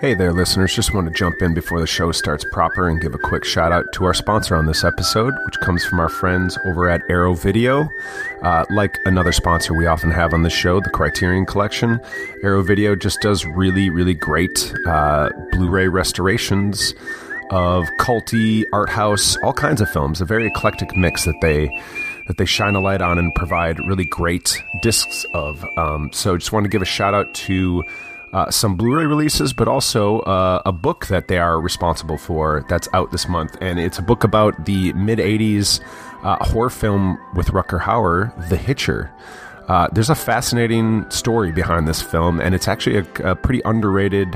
Hey there, listeners. Just want to jump in before the show starts proper and give a quick shout out to our sponsor on this episode, which comes from our friends over at Arrow Video. Uh, like another sponsor we often have on the show, the Criterion Collection, Arrow Video just does really, really great uh, Blu ray restorations of culty, art house, all kinds of films. A very eclectic mix that they that they shine a light on and provide really great discs of. Um, so just want to give a shout out to uh, some Blu-ray releases, but also uh, a book that they are responsible for that's out this month, and it's a book about the mid '80s uh, horror film with Rutger Hauer, The Hitcher. Uh, there's a fascinating story behind this film, and it's actually a, a pretty underrated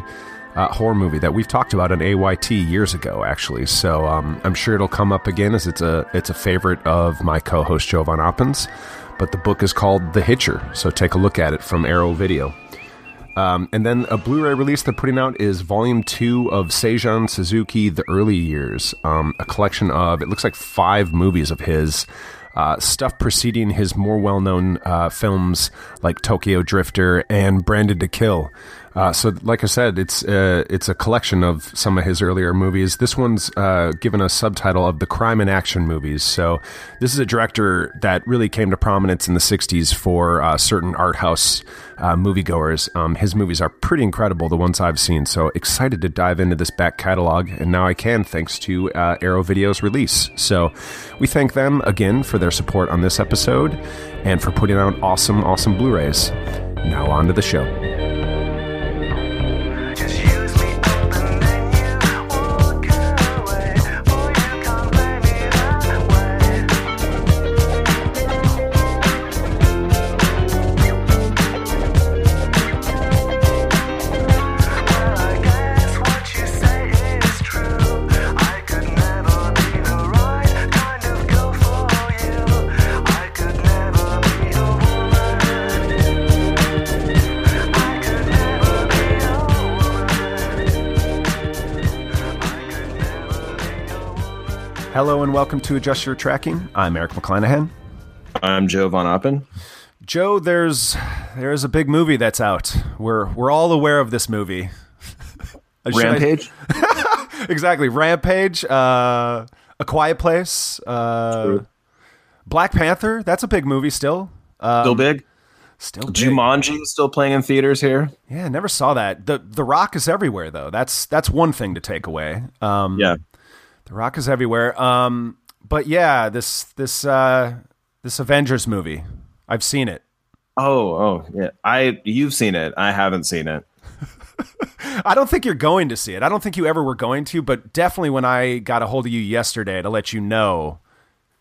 uh, horror movie that we've talked about on AYT years ago, actually. So um, I'm sure it'll come up again as it's a it's a favorite of my co-host Joe Von Oppens. But the book is called The Hitcher, so take a look at it from Arrow Video. Um, and then a Blu-ray release they're putting out is Volume Two of Seijun Suzuki: The Early Years, um, a collection of it looks like five movies of his. Uh, stuff preceding his more well-known uh, films like Tokyo Drifter and Branded to Kill. Uh, so, like I said, it's uh, it's a collection of some of his earlier movies. This one's uh, given a subtitle of the crime and action movies. So, this is a director that really came to prominence in the '60s for uh, certain art house uh, moviegoers. Um, his movies are pretty incredible, the ones I've seen. So, excited to dive into this back catalog, and now I can thanks to uh, Arrow Video's release. So, we thank them again for their support on this episode and for putting out awesome, awesome Blu-rays. Now on to the show. Hello and welcome to Adjust Your Tracking. I'm Erik McClanahan. I'm Joe Von Oppen. Joe, there's there's a big movie that's out. We're we're all aware of this movie. Uh, I- Rampage. exactly. Rampage, uh, A Quiet Place, uh. Black Panther. That's a big movie still. Um, Still big. Still big. Jumanji is still playing in theaters here. Yeah, never saw that. The The Rock is everywhere though. That's that's one thing to take away. Um, Yeah. The Rock is everywhere. Um, but yeah, this this uh, this Avengers movie. I've seen it. Oh, oh, yeah. I you've seen it. I haven't seen it. I don't think you're going to see it. I don't think you ever were going to, but definitely when I got a hold of you yesterday to let you know,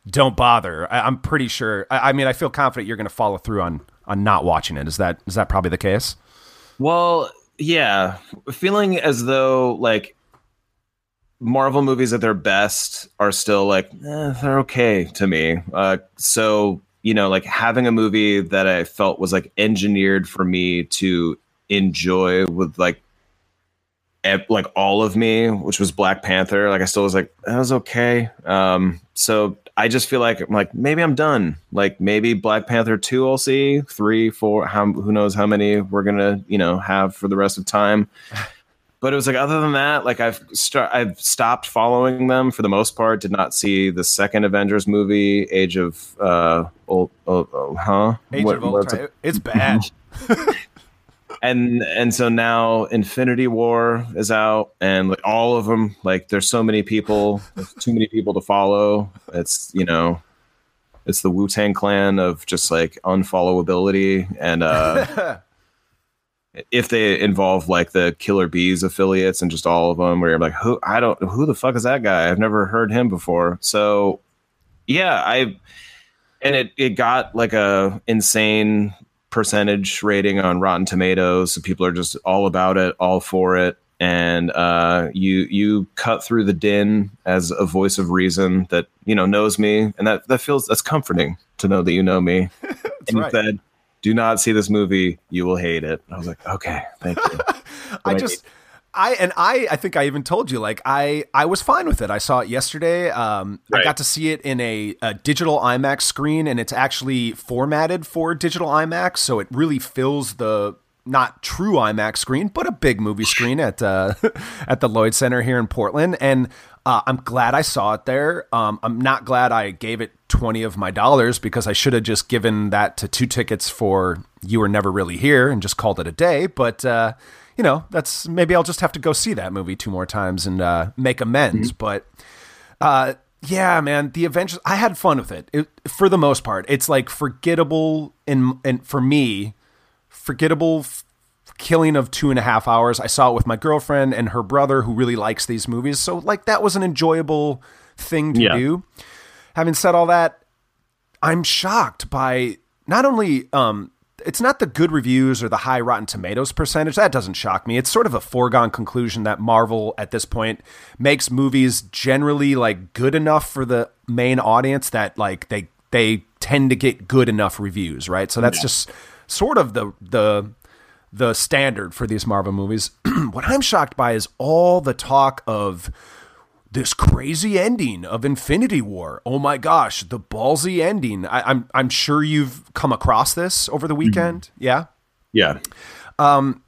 don't bother. I, I'm pretty sure. I, I mean, I feel confident you're going to follow through on on not watching it. Is that is that probably the case? Well, yeah. Feeling as though like Marvel movies at their best are still like eh, they're okay to me. Uh, so you know, like having a movie that I felt was like engineered for me to enjoy with like like all of me, which was Black Panther. Like I still was like that was okay. Um, so I just feel like I'm like maybe I'm done. Like maybe Black Panther two I'll see three, four. How who knows how many we're gonna you know have for the rest of time. But it was like other than that, like I've st- I've stopped following them for the most part. Did not see the second Avengers movie, Age of uh, old, oh, oh, huh? Age What- of Ultron. it- It's bad. and and so now Infinity War is out, and like all of them, like there's so many people, too many people to follow. It's you know, it's the Wu Tang Clan of just like unfollowability, and uh, if they involve like the Killa Bees affiliates and just all of them, where you're like, who I don't, who the fuck is that guy? I've never heard him before. So yeah, I and it it got like a insane percentage rating on Rotten Tomatoes. So people are just all about it, all for it. And uh, you you cut through the din as a voice of reason that you know knows me, and that that feels that's comforting to know that you know me. and right. "Do not see this movie; you will hate it." I was like, "Okay, thank you." I just I and I I think I even told you like I I was fine with it. I saw it yesterday. Um I got to see it in a, a digital IMAX screen and it's actually formatted for digital IMAX so it really fills the not true IMAX screen, but a big movie screen at uh, at the Lloyd Center here in Portland, and uh, I'm glad I saw it there. Um, I'm not glad I gave it twenty of my dollars because I should have just given that to two tickets for You Were Never Really Here and just called it a day. But uh, you know, that's maybe I'll just have to go see that movie two more times and uh, make amends. But uh, yeah, man, the Avengers. I had fun with it. it. For the most part, it's like forgettable in and for me, forgettable f- killing of two and a half hours. I saw it with my girlfriend and her brother, who really likes these movies. So like that was an enjoyable thing to Yeah. do. Having said all that, I'm shocked by not only um it's not the good reviews or the high Rotten Tomatoes percentage. That doesn't shock me. It's sort of a foregone conclusion that Marvel at this point makes movies generally like good enough for the main audience that like they they tend to get good enough reviews, right? So that's just sort of the the the standard for these Marvel movies. what I'm shocked by is all the talk of this crazy ending of Infinity War. Oh my gosh, the ballsy ending. I, I'm I'm sure you've come across this over the weekend. Yeah, Yeah.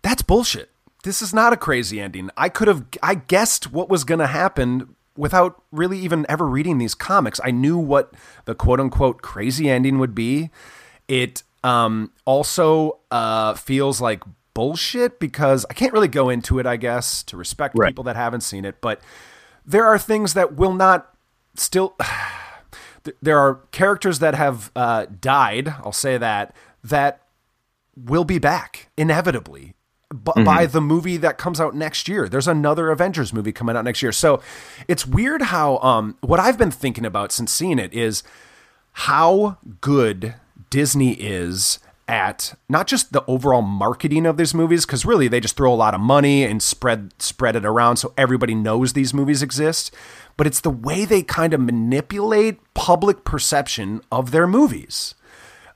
that's bullshit. This is not a crazy ending. I could have I guessed what was going to happen without really even ever reading these comics. I knew what the quote unquote crazy ending would be. It um, also uh, feels like bullshit because I can't really go into it, I guess, to respect Right. people that haven't seen it, but there are things that will not still there are characters that have uh, died i'll say that that will be back inevitably b- by the movie that comes out next year. There's another avengers movie coming out next year. So it's weird how um, what i've been thinking about since seeing it is how good Disney is at not just the overall marketing of these movies because really they just throw a lot of money and spread spread it around so everybody knows these movies exist but it's the way they kind of manipulate public perception of their movies.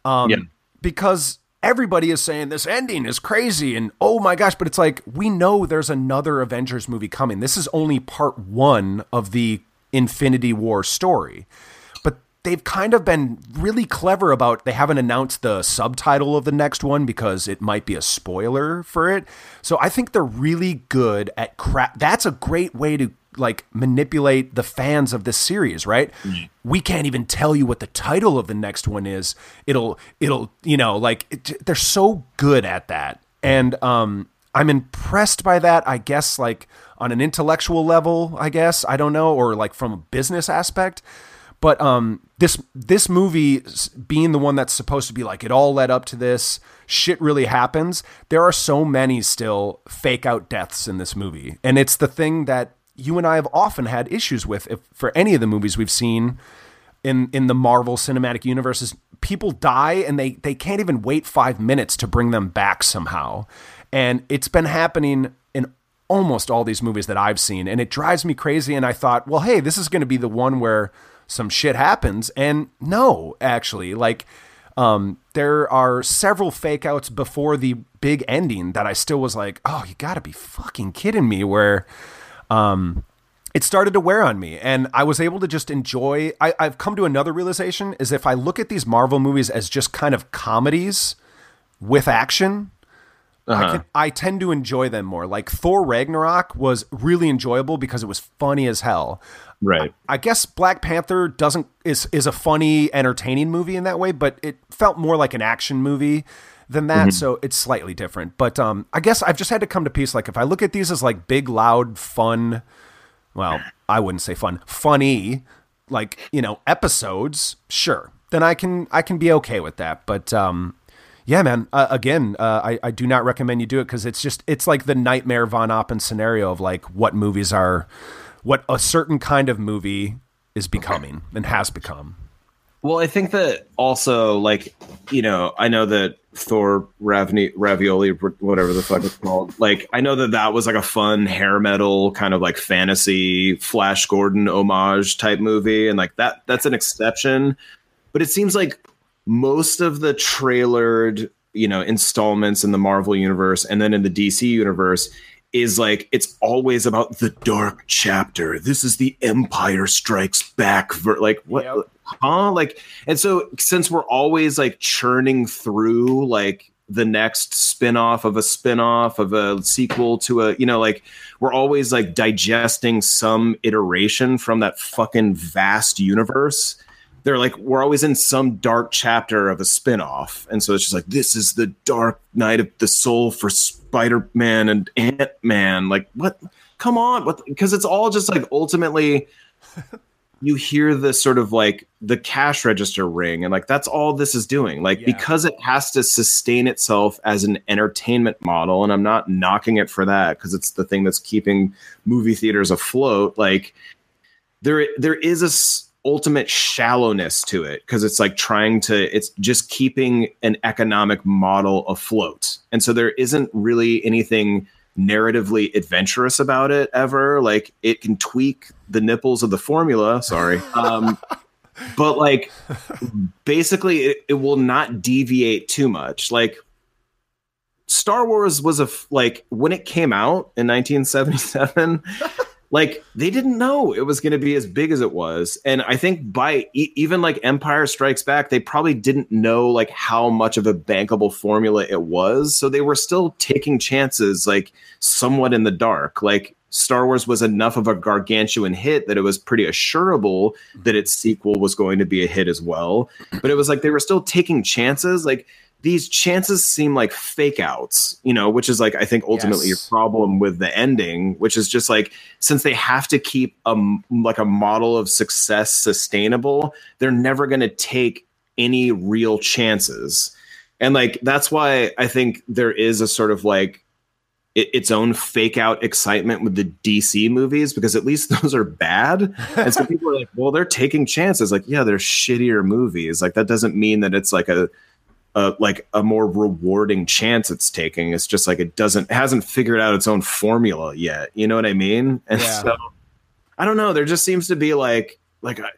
Um, Yeah. because everybody is saying this ending is crazy and oh my gosh but it's like we know there's another avengers movie coming. This is only part one of the infinity war story they've kind of been really clever about they haven't announced the subtitle of the next one because it might be a spoiler for it. So i think they're really good at crap that's a great way to like manipulate the fans of this series right? We can't even tell you what the title of the next one is. It'll it'll you know like it, they're so good at that. And um i'm impressed by that i guess like on an intellectual level i guess i don't know or like from a business aspect but um this this movie being the one that's supposed to be like it all led up to this shit really happens there are so many still fake out deaths in this movie. And it's the thing that you and I have often had issues with if for any of the movies we've seen in in the Marvel Cinematic Universe is people die and they they can't even wait 5 minutes to bring them back somehow. And it's been happening in almost all these movies that I've seen and it drives me crazy and I thought well hey this is going to be the one where some shit happens and no actually like um, there are several fake outs before the big ending that I still was like, oh, you got to be fucking kidding me. Where um, it started to wear on me, and I was able to just enjoy. I, I've come to another realization: is if I look at these Marvel movies as just kind of comedies with action, I, can, I tend to enjoy them more. Like Thor Ragnarok was really enjoyable because it was funny as hell. Right. I guess Black Panther doesn't is is a funny, entertaining movie in that way, but it felt more like an action movie than that, so it's slightly different. But um, I guess I've just had to come to peace. Like if I look at these as like big, loud, fun, well, I wouldn't say fun, funny, like you know, episodes, sure, then I can I can be okay with that. But um, yeah, man. Uh, again, uh, I I do not recommend you do it because it's just it's like the nightmare Von Oppen scenario of like what movies are, what a certain kind of movie is becoming and has become. Well, I think that also, like, you know, I know that Thor Ravni- Ravioli, whatever the fuck it's called, like, I know that that was like a fun hair metal kind of like fantasy Flash Gordon homage type movie, and like that that's an exception. But it seems like most of the trailered, you know, installments in the Marvel universe and then in the DC universe is like it's always about the dark chapter. This is the Empire Strikes Back. Ver- like what? Yep. Huh? Like, and so since we're always like churning through like the next spin-off of a spin-off of a sequel to a you know like we're always like digesting some iteration from that fucking vast universe they're like we're always in some dark chapter of a spin-off. And so it's just like this is the dark night of the soul for spider-man and ant-man. Like what? Come on. What? Because it's all just like ultimately you hear the sort of like the cash register ring and like that's all this is doing. Like Yeah. because it has to sustain itself as an entertainment model and i'm not knocking it for that because it's the thing that's keeping movie theaters afloat like there there is a ultimate shallowness to it because it's like trying to it's just keeping an economic model afloat. And so there isn't really anything narratively adventurous about it ever. Like it can tweak the nipples of the formula sorry um but like basically it, it will not deviate too much. Like star wars was a like when it came out in 1977 like they didn't know it was going to be as big as it was. And i think by e- even like empire strikes back they probably didn't know like how much of a bankable formula it was. So they were still taking chances like somewhat in the dark. Like star wars was enough of a gargantuan hit that it was pretty assurable that its sequel was going to be a hit as well. But it was like they were still taking chances. Like these chances seem like fake outs, you know, which is like I think ultimately Yes. your problem with the ending, which is just like since they have to keep a like a model of success sustainable, they're never going to take any real chances. And like that's why I think there is a sort of like it, its own fake out excitement with the DC movies because at least those are bad. And so people are like, well, they're taking chances. Like, yeah, they're shittier movies. Like that doesn't mean that it's like a a like a more rewarding chance it's taking. It's just like it doesn't hasn't figured out its own formula yet. You know what I mean? And Yeah. so I don't know. There just seems to be like like I-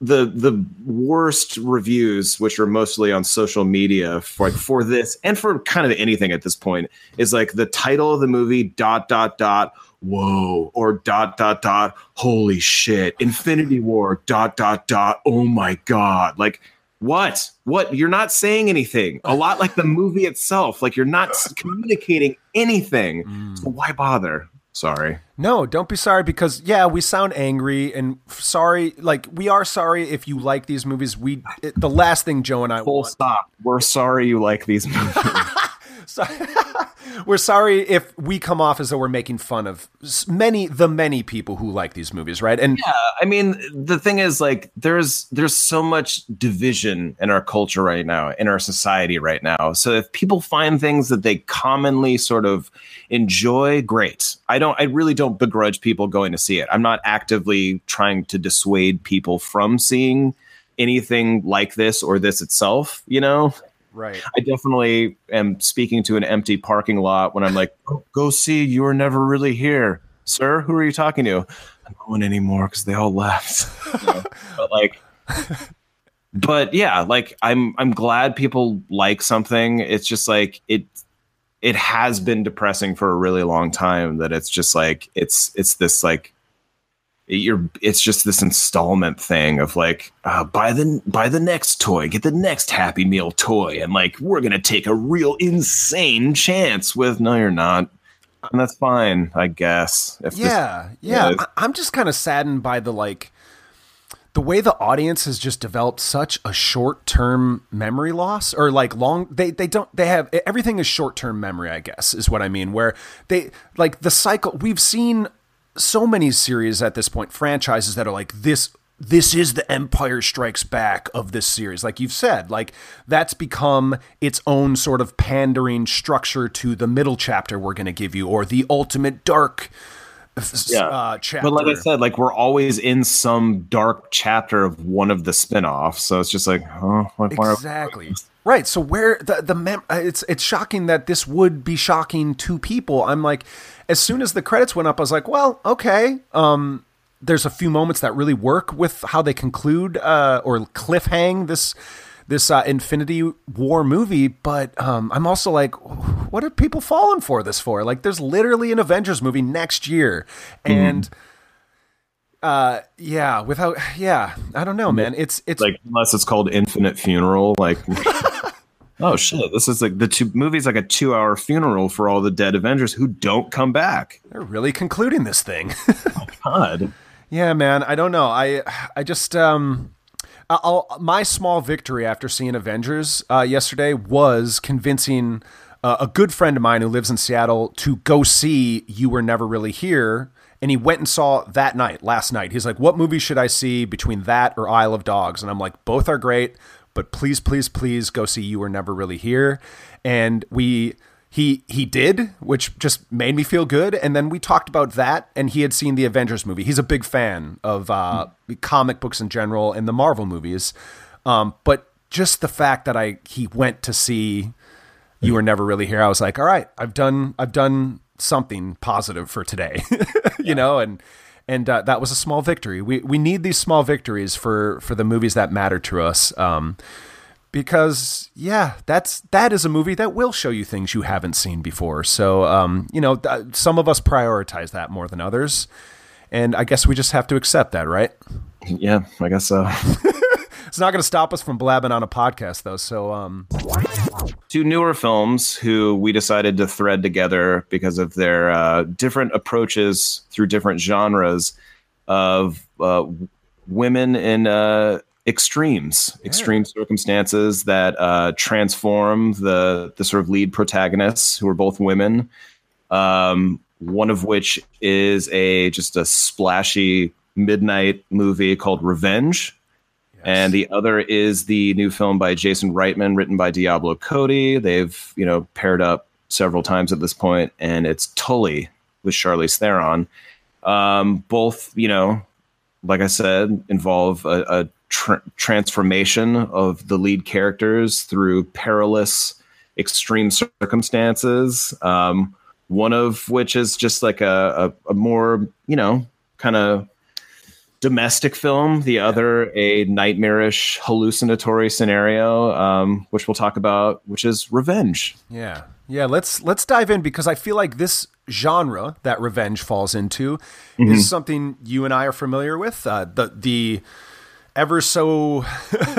the the worst reviews, which are mostly on social media for like for this and for kind of anything at this point, is like the title of the movie dot dot dot whoa or dot dot dot holy shit infinity war dot dot dot oh my god like what? What? You're not saying anything. A lot like the movie itself. Like you're not communicating anything. Mm. So why bother? Sorry. No, don't be sorry because yeah, we sound angry and sorry. Like we are sorry if you like these movies. We it, the last thing Joe and I full want. stop. We're sorry you like these movies So- we're sorry if we come off as though we're making fun of many the many people who like these movies, right? And yeah, I mean, the thing is, like, there's there's so much division in our culture right now, in our society right now. So if people find things that they commonly sort of enjoy, great. I don't. I really don't begrudge people going to see it. I'm not actively trying to dissuade people from seeing anything like this or this itself. You know, right, I definitely am speaking to an empty parking lot when I'm like, "Oh, "Go see, you were never really here, sir. Who are you talking to?" I'm going anymore because they all left. You know, but like, but yeah, like I'm I'm glad people like something. It's just like it it has been depressing for a really long time that it's just like it's it's this like you're it's just this installment thing of like uh, buy the buy the next toy get the next happy meal toy and like we're gonna take a real insane chance with no you're not and that's fine i guess yeah, yeah. is. I'm just kind of saddened by the like the way the audience has just developed such a short-term memory loss or like long they they don't they have everything is short-term memory i guess is what i mean where they like the cycle we've seen so many series at this point franchises that are like this this is the empire strikes back of this series like you've said like that's become its own sort of pandering structure to the middle chapter we're going to give you or the ultimate dark Yeah. uh, chapter but like i said like we're always in some dark chapter of one of the spin-offs so it's just like oh like, Exactly. Right. So where the the mem- uh, it's it's shocking that this would be shocking to people. I'm like, as soon as the credits went up, I was like, well, okay. Um, there's a few moments that really work with how they conclude uh, or cliffhang this this uh, Infinity War movie, but um, I'm also like, what are people falling for this for? Like, there's literally an Avengers movie next year, and. Uh yeah, without yeah, I don't know, man. It's it's like unless it's called infinite funeral like Oh shit! This is like the two movie's like a two-hour funeral for all the dead Avengers who don't come back. They're really concluding this thing. God. Yeah, man. I don't know. I I just um, I'll, my small victory after seeing Avengers uh, yesterday was convincing uh, a good friend of mine who lives in Seattle to go see You Were Never Really Here, and he went and saw that night, last night. He's like, "What movie should I see between that or Isle of Dogs?" And I'm like, "Both are great, but please, please, please go see You Were Never Really Here." And we he he did, which just made me feel good. And then we talked about that, and he had seen the Avengers movie. He's a big fan of uh, comic books in general and the Marvel movies. Um, but just the fact that I he went to see you were never really here. I was like, all right, I've done I've done something positive for today, you know, and and uh, that was a small victory. We we need these small victories for for the movies that matter to us. Um, because yeah, that's that is a movie that will show you things you haven't seen before. So um, you know, th- some of us prioritize that more than others, and I guess we just have to accept that, right? Yeah, I guess so. It's not going to stop us from blabbing on a podcast, though. So, um, Two newer films who we decided to thread together because of their uh, different approaches through different genres of uh, women in uh, extremes, extreme circumstances that uh, transform the the sort of lead protagonists who are both women. Um, one of which is a just a splashy midnight movie called Revenge. And the other is the new film by Jason Reitman, written by Diablo Cody. They've, you know, paired up several times at this point, and it's Tully with Charlize Theron. Um, both, you know, like I said, involve a, a tr- transformation of the lead characters through perilous, extreme circumstances. Um, one of which is just like a, a, a more, you know, kind of domestic film. The other, a nightmarish, hallucinatory scenario, um, which we'll talk about, which is revenge. Yeah. Yeah, let's let's dive in because I feel like this genre that revenge falls into is something you and I are familiar with. Uh, the the ever so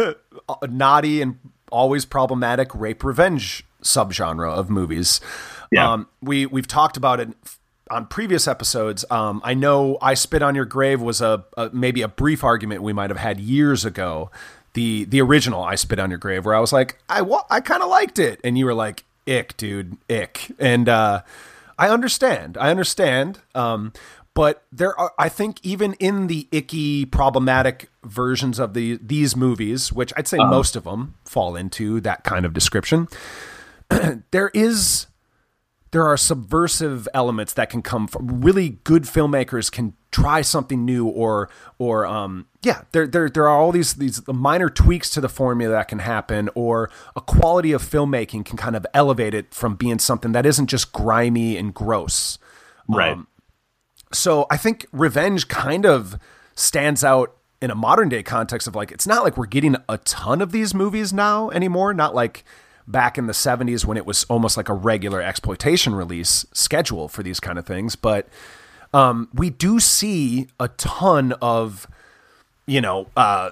naughty and always problematic rape revenge subgenre of movies. Yeah. Um, we we've talked about it on previous episodes. Um, I know "I Spit on Your Grave" was a, a maybe a brief argument we might have had years ago. The the original "I Spit on Your Grave," where I was like, I wa- I kind of liked it, and you were like, "Ick, dude, ick," and uh, I understand. I understand. Um, but there are, I think, even in the icky, problematic versions of the these movies, which I'd say most of them fall into that kind of description, there is there are subversive elements that can come from really good filmmakers can try something new or or um yeah there there there are all these these minor tweaks to the formula that can happen or a quality of filmmaking can kind of elevate it from being something that isn't just grimy and gross Right. Um, so I think revenge kind of stands out in a modern day context of like it's not like we're getting a ton of these movies now anymore not like back in the 70s when it was almost like a regular exploitation release schedule for these kind of things but um, we do see a ton of you know uh,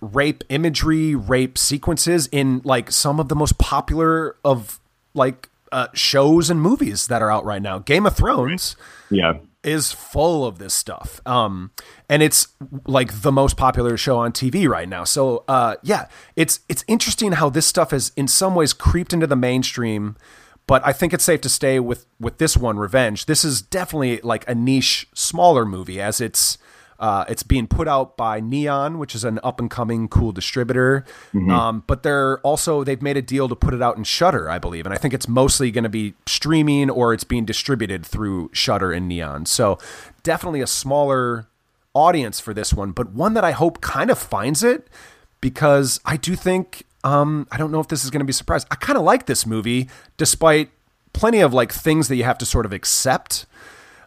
rape imagery rape sequences in like some of the most popular of like uh, shows and movies that are out right now game of thrones yeah. Is full of this stuff. Um, and it's like the most popular show on TV right now. So, uh, yeah, it's it's interesting how this stuff has in some ways creeped into the mainstream. But I think it's safe to stay with with this one, Revenge. This is definitely like a niche, smaller movie, as it's uh, it's being put out by Neon, which is an up and coming cool distributor. Um, but they're also they've made a deal to put it out in Shudder, I believe, and I think it's mostly going to be streaming or it's being distributed through Shudder and Neon. So definitely a smaller audience for this one, but one that I hope kind of finds it because I do think um, I don't know if this is going to be surprised. I kind of like this movie, despite plenty of like things that you have to sort of accept.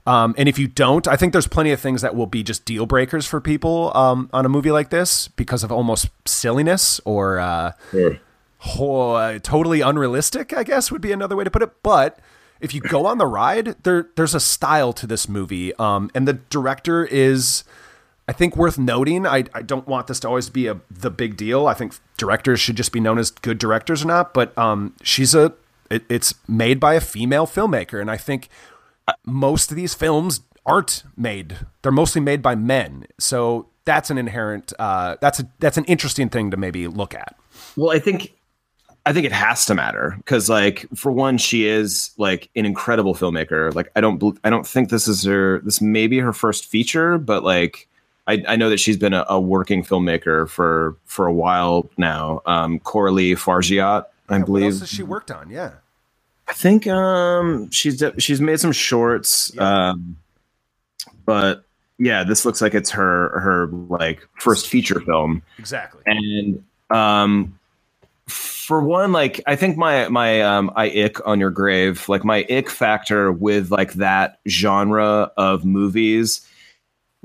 Um, and if you don't, I think there's plenty of things that will be just deal breakers for people um, on a movie like this because of almost silliness or uh, ho- uh, totally unrealistic. I guess would be another way to put it. But if you go on the ride, there there's a style to this movie, um, and the director is. I think worth noting. I, I don't want this to always be a the big deal. I think directors should just be known as good directors or not, but um, she's a it, it's made by a female filmmaker, and I think most of these films aren't made; they're mostly made by men. So that's an inherent uh, that's a that's an interesting thing to maybe look at. Well, I think I think it has to matter because, like, for one, she is like an incredible filmmaker. Like, I don't, I don't think this is her. This may be her first feature, but like, I, I know that she's been a, a working filmmaker for for a while now. Um, Coralie Fargeat, I What believe. else has she worked on? Yeah. I think um, she's she's made some shorts, um, but yeah, this looks like it's her her like first feature film Exactly. and um for one like i think my my um i ick on your grave like my ick factor with like that genre of movies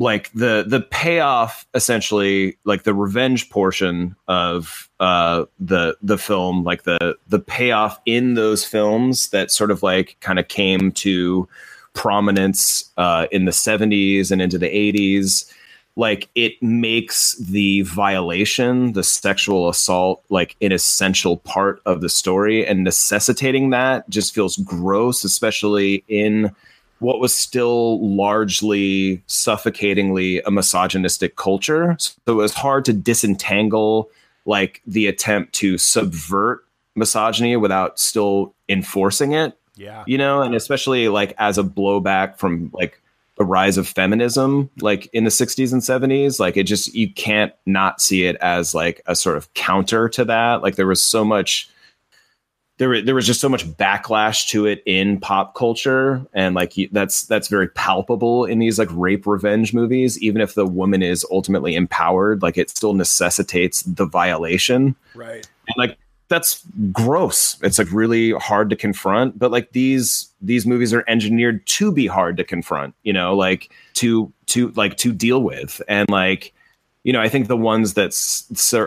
like the the payoff essentially like the revenge portion of uh the the film like the the payoff in those films that sort of like kind of came to prominence uh in the 70s and into the 80s like it makes the violation the sexual assault like an essential part of the story and necessitating that just feels gross especially in what was still largely suffocatingly a misogynistic culture. So it was hard to disentangle like the attempt to subvert misogyny without still enforcing it Yeah. you know? And especially like as a blowback from like the rise of feminism like in the 60s and 70s like it just you can't not see it as like a sort of counter to that. Like there was so much there, there was just so much backlash to it in pop culture. And like that's that's very palpable in these like rape revenge movies. Even if the woman is ultimately empowered like it still necessitates the violation. Right. and like that's gross. It's like really hard to confront. But like these these movies are engineered to be hard to confront you know like to to like to deal with. And like you know i think the ones that s-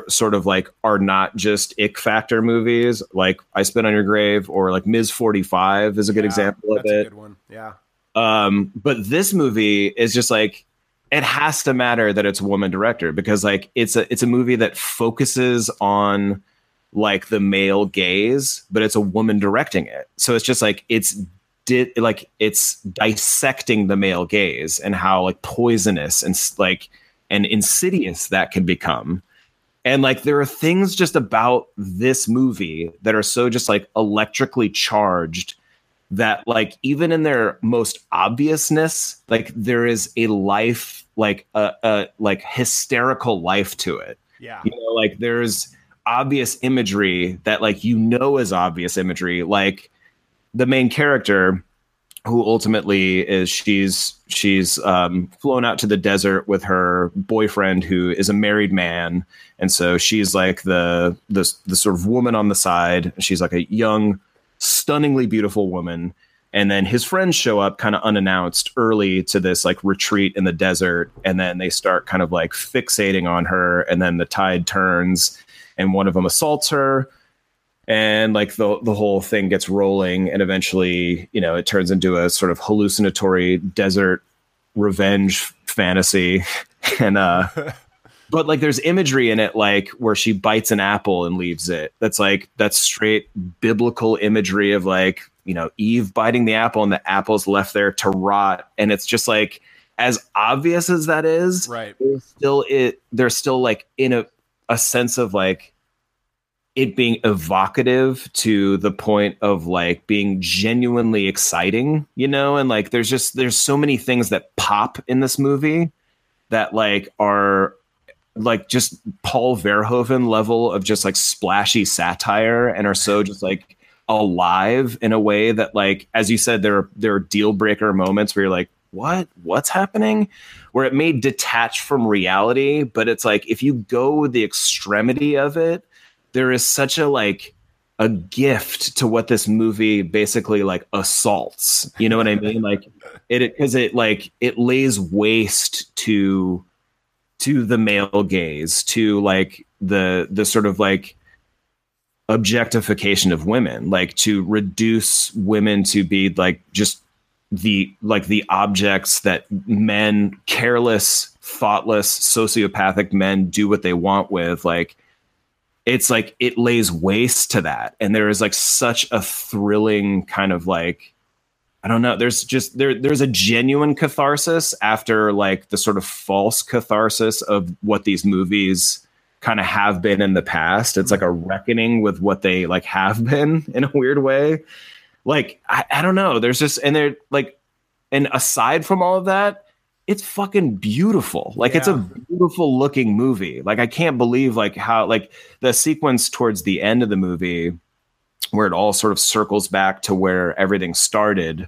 sort of like are not just ick factor movies like i spit on your grave or like ms 45 is a good Yeah, example of that's a it good one. Yeah. um but this movie is just like it has to matter that it's a woman director because like it's a it's a movie that focuses on like the male gaze but it's a woman directing it so it's just like it's did like it's dissecting the male gaze and how like poisonous and like and insidious that can become. And like there are things just about this movie that are so just like electrically charged that like even in their most obviousness like there is a life like a, a like hysterical life to it. Yeah. you know like there's obvious imagery that like you know is obvious imagery. Like the main character who ultimately is she's she's um, flown out to the desert with her boyfriend who is a married man. And so she's like the the, the sort of woman on the side. She's like a young stunningly beautiful woman. And then his friends show up kind of unannounced early to this like retreat in the desert. And then they start kind of like fixating on her. And then the tide turns and one of them assaults her and like the the whole thing gets rolling and eventually you know it turns into a sort of hallucinatory desert revenge fantasy. And uh but like there's imagery in it like where she bites an apple and leaves it. That's like that's straight biblical imagery of like you know eve biting the apple and the apple's left there to rot. And it's just like as obvious as that is Right. there's still it there's still like in a a sense of like it being evocative to the point of like being genuinely exciting, you know, and like there's just there's so many things that pop in this movie that like are like just Paul Verhoeven level of just like splashy satire and are so just like alive in a way that like as you said there are there are deal breaker moments where you're like what? What's happening? Where it may detach from reality but it's like if you go the extremity of it there is such a like a gift to what this movie basically like assaults. You know what i mean? Like it because it like it lays waste to to the male gaze to like the the sort of like objectification of women like to reduce women to be like just the like the objects that men careless thoughtless sociopathic men do what they want with like it's like it lays waste to that. And there is like such a thrilling kind of like i don't know there's just there there's a genuine catharsis after like the sort of false catharsis of what these movies kind of have been in the past. It's like a reckoning with what they like have been in a weird way. Like i, I don't know there's just and they're like and aside from all of that it's fucking beautiful. Like it's a beautiful looking movie. Like i can't believe like how like the sequence towards the end of the movie where it all sort of circles back to where everything started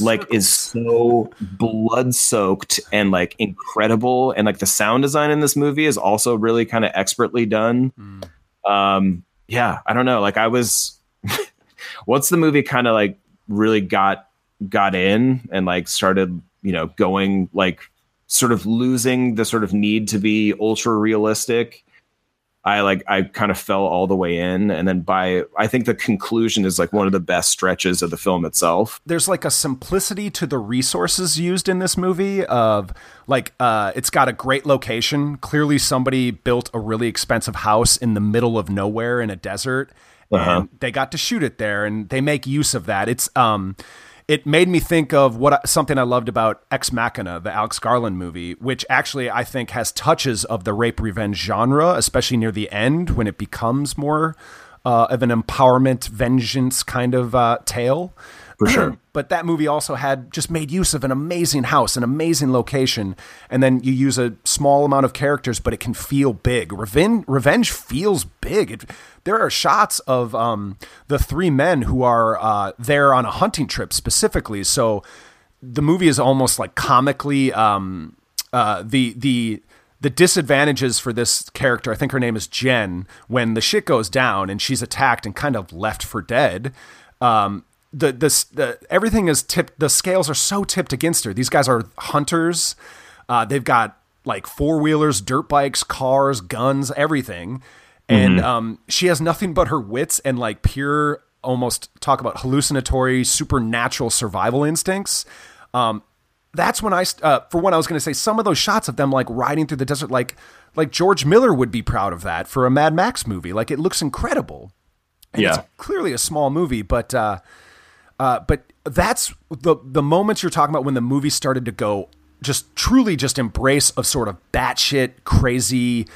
like is so blood soaked and like incredible. And like the sound design in this movie is also really kind of expertly done. Um yeah i don't know. Like i was once the movie kind of like really got got in and like started you know going like sort of losing the sort of need to be ultra realistic i like i kind of fell all the way in. And then by i think the conclusion is like one of the best stretches of the film itself. There's like a simplicity to the resources used in this movie of like uh it's got a great location. Clearly somebody built a really expensive house in the middle of nowhere in a desert Uh-huh. and they got to shoot it there and they make use of that. It's um it made me think of what something I loved about Ex Machina, the Alex Garland movie, which actually I think has touches of the rape revenge genre, especially near the end when it becomes more uh, of an empowerment vengeance kind of uh, tale. For sure. but that movie also had just made use of an amazing house, an amazing location, and then you use a small amount of characters, but it can feel big. Revenge, Revenge feels big. It, there are shots of um, the three men who are uh, there on a hunting trip specifically. So the movie is almost like comically um, uh, the the the disadvantages for this character. I think her name is Jen. When the shit goes down and she's attacked and kind of left for dead. Um, the, the the everything is tipped. The scales are so tipped against her. These guys are hunters. Uh, they've got like four wheelers, dirt bikes, cars, guns, everything, and um, she has nothing but her wits and like pure, almost talk about hallucinatory, supernatural survival instincts. Um, that's when I, uh, for one, I was going to say some of those shots of them like riding through the desert, like like George Miller would be proud of that for a Mad Max movie. Like it looks incredible. And Yeah. it's clearly a small movie, but uh, uh, but that's the the moments you're talking about when the movie started to go just truly just embrace of sort of batshit crazy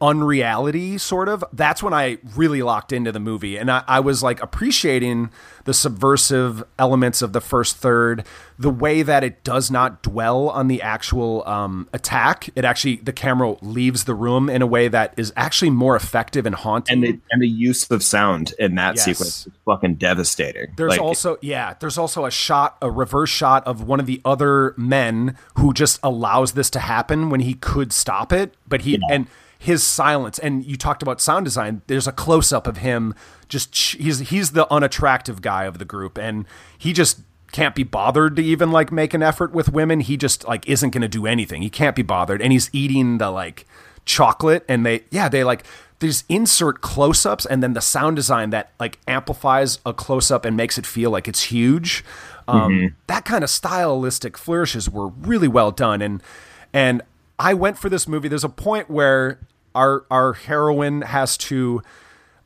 unreality sort of that's when i really locked into the movie. And I, I was like appreciating the subversive elements of the first third the way that it does not dwell on the actual um, attack. It actually the camera leaves the room in a way that is actually more effective and haunting. And the and the use of sound in that Yes. sequence is fucking devastating. There's Like, also yeah, there's also a shot, a reverse shot of one of the other men who just allows this to happen when he could stop it, but he and his silence. And you talked about sound design. There's a close up of him just he's he's the unattractive guy of the group. And he just can't be bothered to even like make an effort with women. He just like isn't going to do anything. He can't be bothered. And he's eating the like chocolate. And they yeah, they like these insert close-ups and then the sound design that like amplifies a close-up and makes it feel like it's huge. Um, that kind of stylistic flourishes were really well done. And and i went for this movie there's a point where our our heroine has to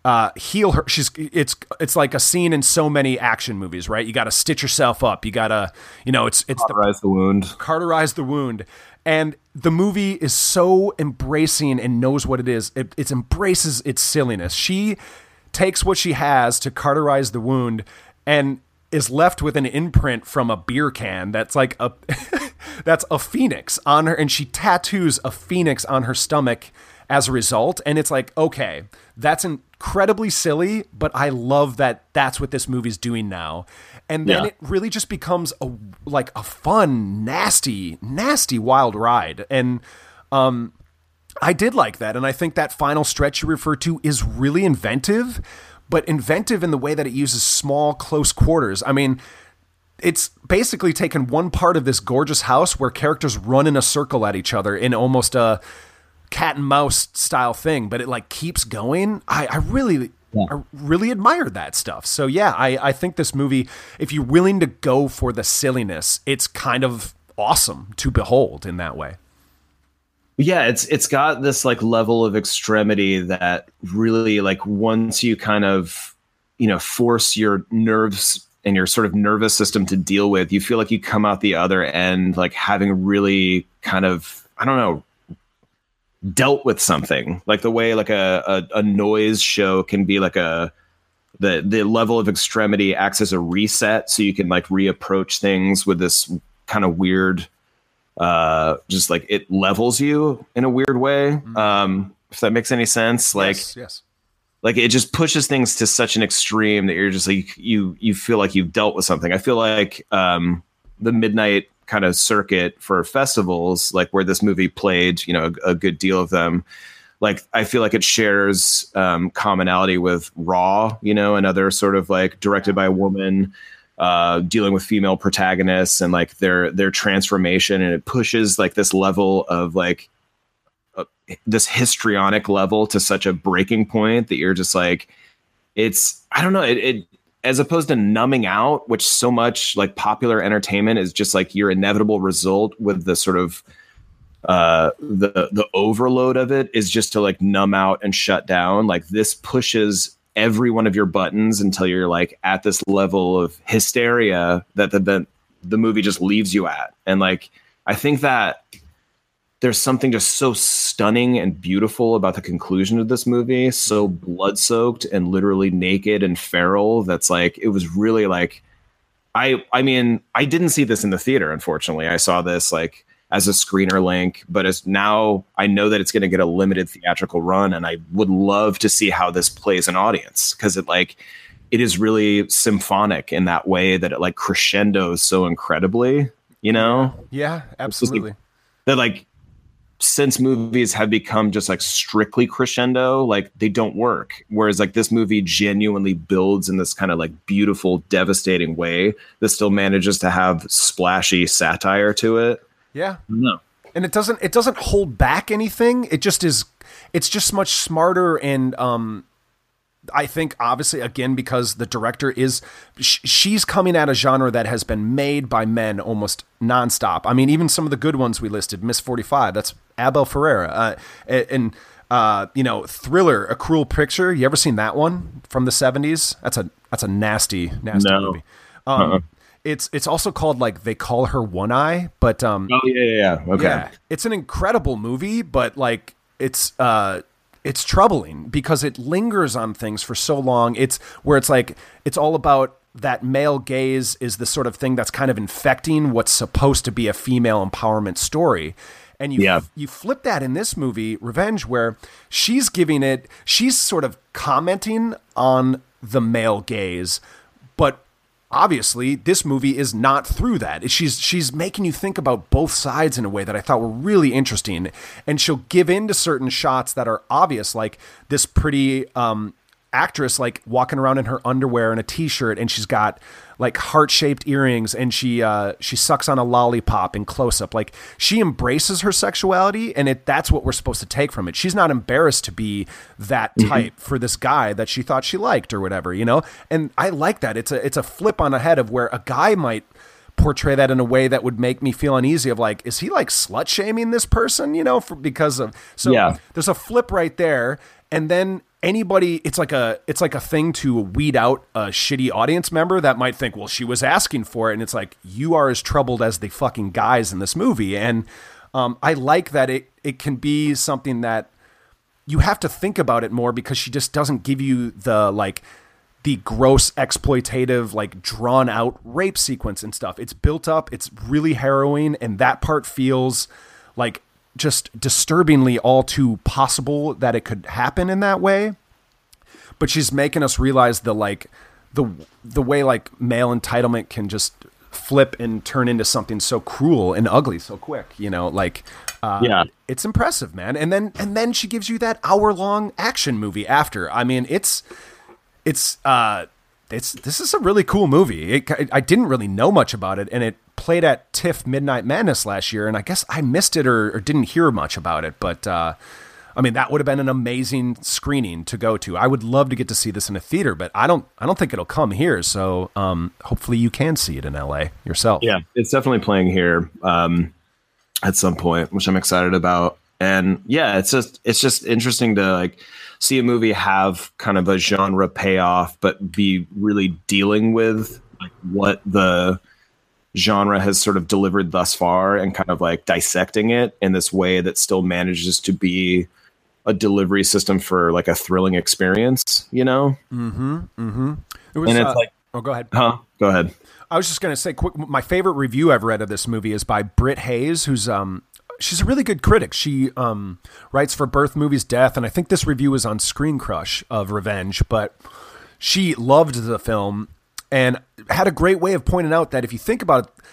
uh, heal her. She's it's it's like a scene in so many action movies, right? You got to stitch yourself up. You got to you know it's it's the the wound cauterize the wound. And the movie is so embracing and knows what it is. It, it embraces its silliness. She takes what she has to cauterize the wound and is left with an imprint from a beer can that's like a that's a phoenix on her and she tattoos a phoenix on her stomach as a result. And it's like okay that's incredibly silly but i love that that's what this movie's doing now. And then Yeah. it really just becomes a like a fun nasty nasty wild ride. And um I did like that, and I think that final stretch you refer to is really inventive, but inventive in the way that it uses small, close quarters. I mean, it's basically taken one part of this gorgeous house where characters run in a circle at each other in almost a cat and mouse style thing, but it like keeps going. I, I really. I really admire that stuff. So yeah, I, I think this movie, if you're willing to go for the silliness, it's kind of awesome to behold in that way. Yeah it's it's got this like level of extremity that really like once you kind of you know force your nerves and your sort of nervous system to deal with you feel like you come out the other end like having really kind of i don't know dealt with something. Like the way like a, a, a noise show can be like a the the level of extremity acts as a reset so you can like reapproach things with this kind of weird uh just like it levels you in a weird way um if that makes any sense. Like yes, yes. like it just pushes things to such an extreme that you're just like you you feel like you've dealt with something. I feel like um the midnight kind of circuit for festivals like where this movie played you know a, a good deal of them like i feel like it shares um commonality with raw you know another sort of like directed by a woman uh dealing with female protagonists and like their their transformation and it pushes like this level of like this histrionic level to such a breaking point that you're just like it's i don't know it, it as opposed to numbing out which so much like popular entertainment is just like your inevitable result with the sort of uh the the overload of it is just to like numb out and shut down. Like this pushes every one of your buttons until you're like at this level of hysteria that the the, the movie just leaves you at. And like i think that there's something just so stunning and beautiful about the conclusion of this movie so blood soaked and literally naked and feral that's like it was really like i i mean i didn't see this in the theater unfortunately. I saw this like as a screener link but as now i know that it's going to get a limited theatrical run and i would love to see how this plays an audience because it like it is really symphonic in that way that it like crescendos so incredibly you know Yeah, absolutely. that like since movies have become just like strictly crescendo like they don't work whereas like this movie genuinely builds in this kind of like beautiful devastating way that still manages to have splashy satire to it Yeah. no. And it doesn't it doesn't hold back anything. It just is it's just much smarter and um i think obviously again because the director is sh- she's coming at a genre that has been made by men almost nonstop. I mean even some of the good ones we listed miss 45 that's abel ferrara uh, and- uh, you know thriller a cruel picture. You ever seen that one from the 70s that's a that's a nasty nasty No. movie. Um it's it's also called like they call her one eye but um oh yeah yeah, yeah. okay yeah, it's an incredible movie, but like it's uh it's troubling because it lingers on things for so long. It's where it's like it's all about that male gaze is the sort of thing that's kind of infecting what's supposed to be a female empowerment story. And you Yeah. you flip that in this movie, Revenge, where she's giving it she's sort of commenting on the male gaze, obviously this movie is not through that. She's she's making you think about both sides in a way that i thought were really interesting. And she'll give in to certain shots that are obvious like this pretty um actress like walking around in her underwear and a t-shirt and she's got like heart-shaped earrings and she uh she sucks on a lollipop in close up like she embraces her sexuality and it that's what we're supposed to take from it. She's not embarrassed to be that type for this guy that she thought she liked or whatever you know? And i like that. It's a it's a flip on a head of where a guy might portray that in a way that would make me feel uneasy of like is he like slut shaming this person you know for because of so Yeah. there's a flip right there and then anybody it's like a it's like a thing to weed out a shitty audience member that might think well she was asking for it. And it's like you are as troubled as the fucking guys in this movie. And um, i like that it it can be something that you have to think about it more because she just doesn't give you the like the gross exploitative like drawn out rape sequence and stuff. It's built up it's really harrowing and that part feels like just disturbingly all too possible that it could happen in that way. But she's making us realize the like the the way like male entitlement can just flip and turn into something so cruel and ugly so quick you know? Like uh, Yeah. it's impressive man. And then and then she gives you that hour long action movie after. I mean it's it's uh it's this is a really cool movie it, i didn't really know much about it and it played at tiff midnight madness last year and i guess i missed it or, or didn't hear much about it but uh I mean, that would have been an amazing screening to go to. I would love to get to see this in a theater, but I don't. I don't think it'll come here. So, um, hopefully, you can see it in LA yourself. Yeah, it's definitely playing here um, at some point, which I'm excited about. and yeah, it's just it's just interesting to like see a movie have kind of a genre payoff, but be really dealing with like what the genre has sort of delivered thus far and kind of like dissecting it in this way that still manages to be a delivery system for like a thrilling experience, you know? Mm-hmm. Mm-hmm. It was, And it's uh, like- oh, go ahead. Huh? Go ahead. I was just gonna say, quick. My favorite review I've read of this movie is by Britt Hayes, who's um, she's a really good critic. She um writes for Birth Movies Death, and I think this review is on Screen Crush of Revenge, but she loved the film and had a great way of pointing out that if you think about it,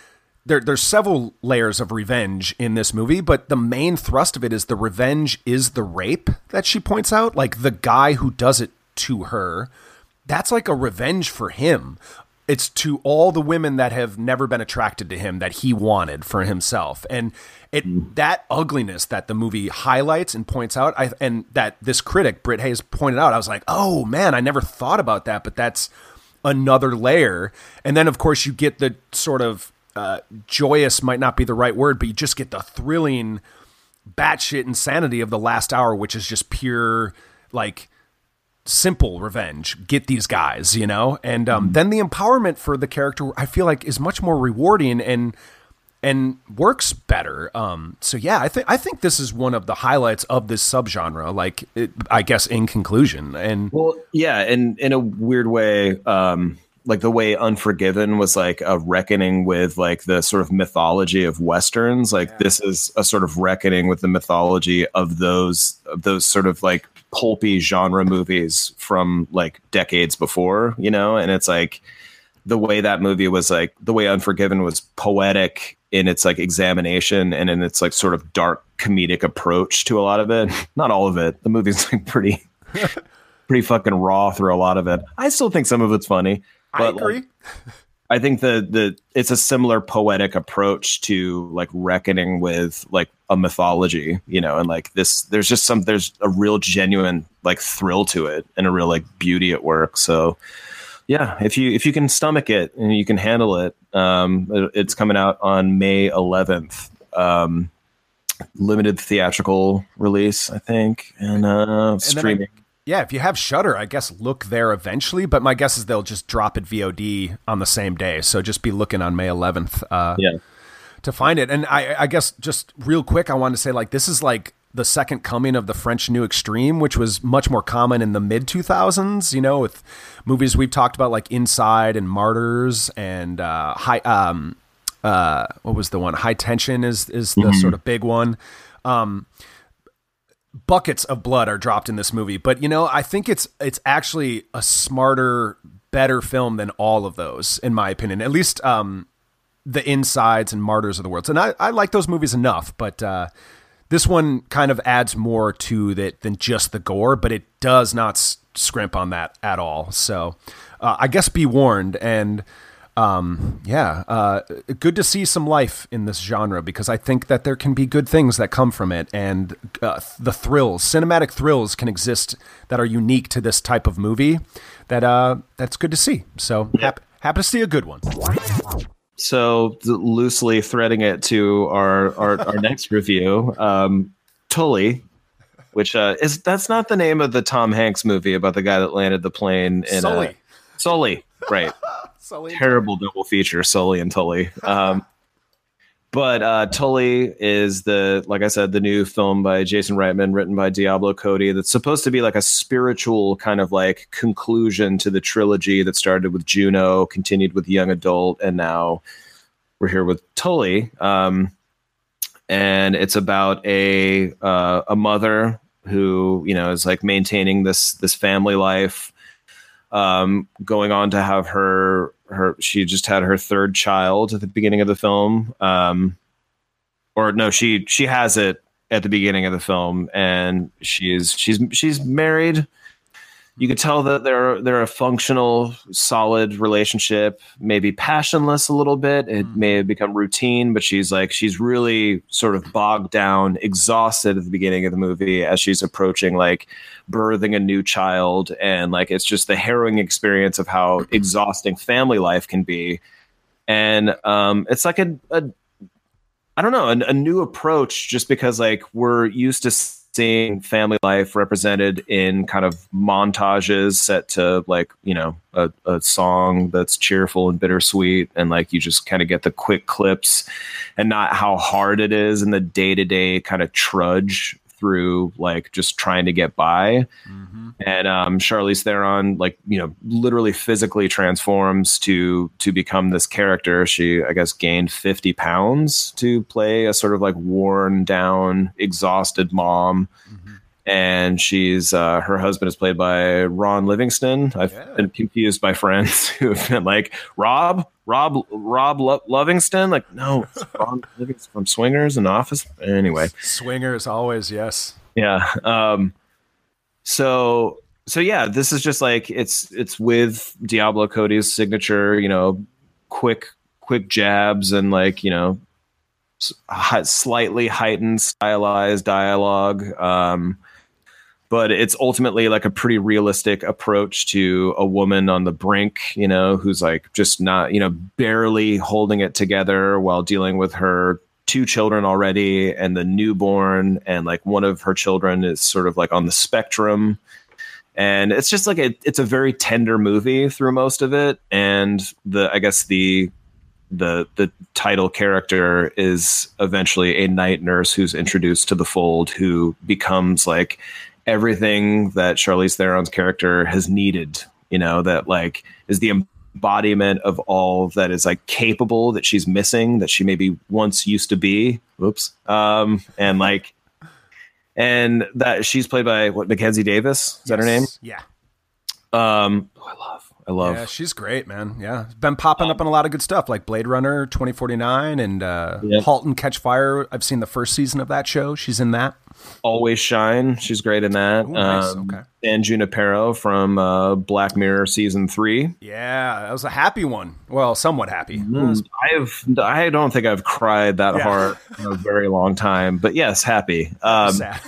there, there's several layers of revenge in this movie, but the main thrust of it is the revenge is the rape that she points out. Like the guy who does it to her, that's like a revenge for him. It's to all the women that have never been attracted to him that he wanted for himself. And it that ugliness that the movie highlights and points out, I, and that this critic Britt Hayes pointed out, I was like, oh man, I never thought about that, but that's another layer. And then, of course, you get the sort of uh, joyous might not be the right word, but you just get the thrilling batshit insanity of the last hour, which is just pure like simple revenge. Get these guys, you know, and um, then the empowerment for the character I feel like is much more rewarding and and works better. Um, so yeah, I think I think this is one of the highlights of this subgenre. Like, it, I guess in conclusion, and Well, yeah, and in a weird way, um, like the way Unforgiven was like a reckoning with like the sort of mythology of westerns. Like this is a sort of reckoning with the mythology of those of those sort of like pulpy genre movies from like decades before, you know. And it's like the way that movie was like the way Unforgiven was poetic in its like examination and in its like sort of dark comedic approach to a lot of it. Not all of it. The movie's like pretty pretty fucking raw through a lot of it. I still think some of it's funny. I But like, agree. I think the the it's a similar poetic approach to like reckoning with like a mythology, you know, and like this there's just some there's a real genuine like thrill to it and a real like beauty at work. So yeah, if you if you can stomach it and you can handle it, um, it- it's coming out on May 11th. Um, limited theatrical release, I think, and uh, I- streaming. Yeah, if you have Shudder, I guess look there eventually. But my guess is they'll just drop it VOD on the same day. So just be looking on May 11th uh, yeah. to find it. And I, I guess just real quick, I wanted to say like this is like the second coming of the French New Extreme, which was much more common in the mid 2000s. You know, with movies we've talked about like Inside and Martyrs and uh, High. Um, uh, what was the one? High Tension is is the sort of big one. Um, buckets of blood are dropped in this movie but you know i think it's it's actually a smarter better film than all of those in my opinion at least um the insides and martyrs of the world. And i, I like those movies enough but uh this one kind of adds more to that than just the gore but it does not scrimp on that at all. So uh, i guess be warned and um, yeah, uh, good to see some life in this genre because I think that there can be good things that come from it, and uh, the thrills, cinematic thrills, can exist that are unique to this type of movie. That uh, that's good to see. So hap- happy to see a good one. so loosely threading it to our our, our next review um tully which uh is that's not the name of the tom hanks movie about the guy that landed the plane in Sully. Uh, sully right. Sully. terrible double feature sully and tully. Um but uh tully is the like i said the new film by jason reitman written by diablo cody that's supposed to be like a spiritual kind of like conclusion to the trilogy that started with juno continued with young adult and now we're here with tully. Um and it's about a uh, a mother who you know is like maintaining this this family life um going on to have her her she just had her third child at the beginning of the film um or no she she has it at the beginning of the film and she's she's she's married you could tell that they're they're a functional solid relationship maybe passionless a little bit. It may have become routine but she's like she's really sort of bogged down exhausted at the beginning of the movie as she's approaching like birthing a new child. And like it's just the harrowing experience of how exhausting family life can be. And um it's like a, a I don't know, a, a new approach just because like we're used to seeing family life represented in kind of montages set to like, you know, a, a song that's cheerful and bittersweet. And like you just kind of get the quick clips and not how hard it is in the day to day kind of trudge through like just trying to get by. And um, Charlize Theron, like you know, literally physically transforms to to become this character. She, I guess, gained fifty pounds to play a sort of like worn down, exhausted mom. And she's uh, her husband is played by Ron Livingston. I've Yeah. been confused by friends who have been like Rob, Rob, Rob Lo- Livingston. Like no, Livingston from Swingers and Office. Anyway, Swingers always, yes. yeah. Um, so so yeah, this is just like it's it's with Diablo Cody's signature, you know, quick quick jabs and like you know, slightly heightened stylized dialogue. Um, but it's ultimately like a pretty realistic approach to a woman on the brink, you know, who's like just not, you know, barely holding it together while dealing with her two children already and the newborn and like one of her children is sort of like on the spectrum. And it's just like a it's a very tender movie through most of it and the i guess the the the title character is eventually a night nurse who's introduced to the fold who becomes like everything that Charlize Theron's character has needed, you know, that like is the embodiment of all that is like capable that she's missing that she maybe once used to be. Whoops. Um and like and that she's played by what Mackenzie Davis is that her name? Yeah. Um who I love. I love Yeah, she's great, man. Yeah. Been popping up on a lot of good stuff like Blade Runner 2049 and uh, Yep. Halt and Catch Fire. I've seen the first season of that show. She's in that. Always Shine. She's great in that. Ooh, nice. Um, Okay. And Junipero from uh, Black Mirror season three. Yeah, that was a happy one. Well, somewhat happy. I have. I don't think I've cried that Yeah. hard in a very long time. But yes, happy. Um, Sad.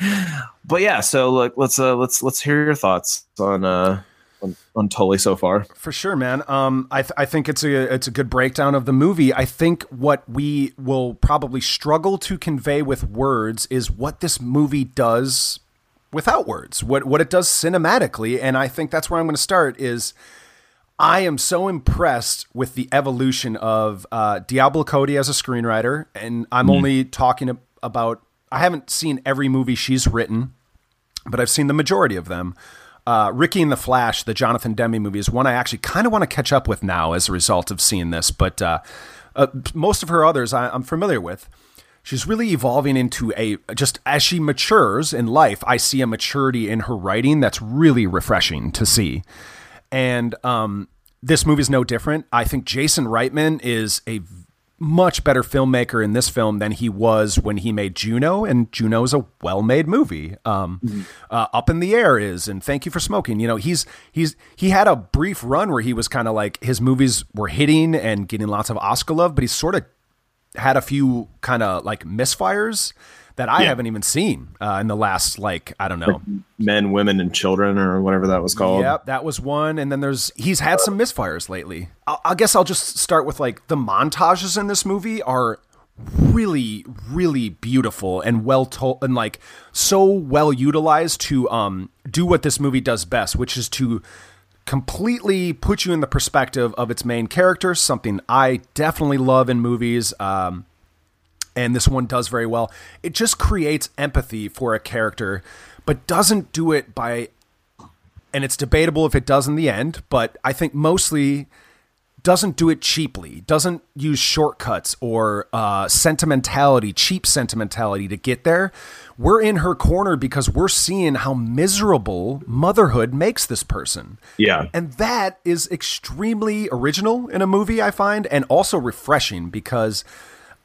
but yeah, so look, let's uh, let's let's hear your thoughts on uh, on, on Tully so far. For sure, man. Um, I, th- I think it's a it's a good breakdown of the movie. I think what we will probably struggle to convey with words is what this movie does without words. What what it does cinematically, and I think that's where I'm going to start. Is I am so impressed with the evolution of uh, Diablo Cody as a screenwriter, and I'm only talking about. I haven't seen every movie she's written, but I've seen the majority of them. Uh, Ricky and the Flash, the Jonathan Demme movie, is one I actually kind of want to catch up with now as a result of seeing this. But uh, uh, most of her others I, I'm familiar with. She's really evolving into a just as she matures in life. I see a maturity in her writing that's really refreshing to see. And um, this is no different. I think Jason Reitman is a much better filmmaker in this film than he was when he made Juno, and Juno is a well-made movie. Um, uh, Up in the Air is, and Thank You for Smoking. You know, he's he's he had a brief run where he was kind of like his movies were hitting and getting lots of Oscar love, but he sort of had a few kind of like misfires that I haven't even seen uh, in the last like I don't know Men, women, and children, or whatever that was called. Yep, that was one. And then there's he's had some misfires lately. I, I guess I'll just start with like the montages in this movie are really, really beautiful and well told and like so well utilized to um do what this movie does best, which is to completely put you in the perspective of its main character, something I definitely love in movies. Um, and this one does very well. It just creates empathy for a character, but doesn't do it by, and it's debatable if it does in the end, but I think mostly doesn't do it cheaply, doesn't use shortcuts or uh, sentimentality, cheap sentimentality to get there. We're in her corner because we're seeing how miserable motherhood makes this person. Yeah. And that is extremely original in a movie, I find, and also refreshing because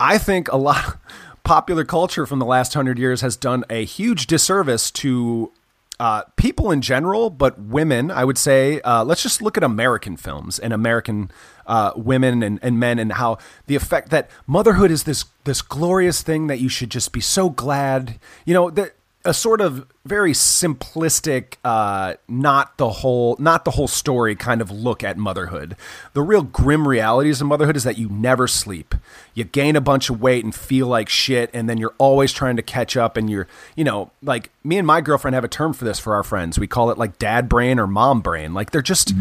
I think a lot of popular culture from the last hundred years has done a huge disservice to uh, people in general, but women, I would say. Uh, let's just look at American films and American uh, women and, and men and how the effect that motherhood is this this glorious thing that you should just be so glad. You know that a sort of very simplistic uh not the whole not the whole story kind of look at motherhood. The real grim realities of motherhood is that you never sleep. You gain a bunch of weight and feel like shit and then you're always trying to catch up and you're you know like me and my girlfriend have a term for this for our friends. We call it like dad brain or mom brain. Like they're just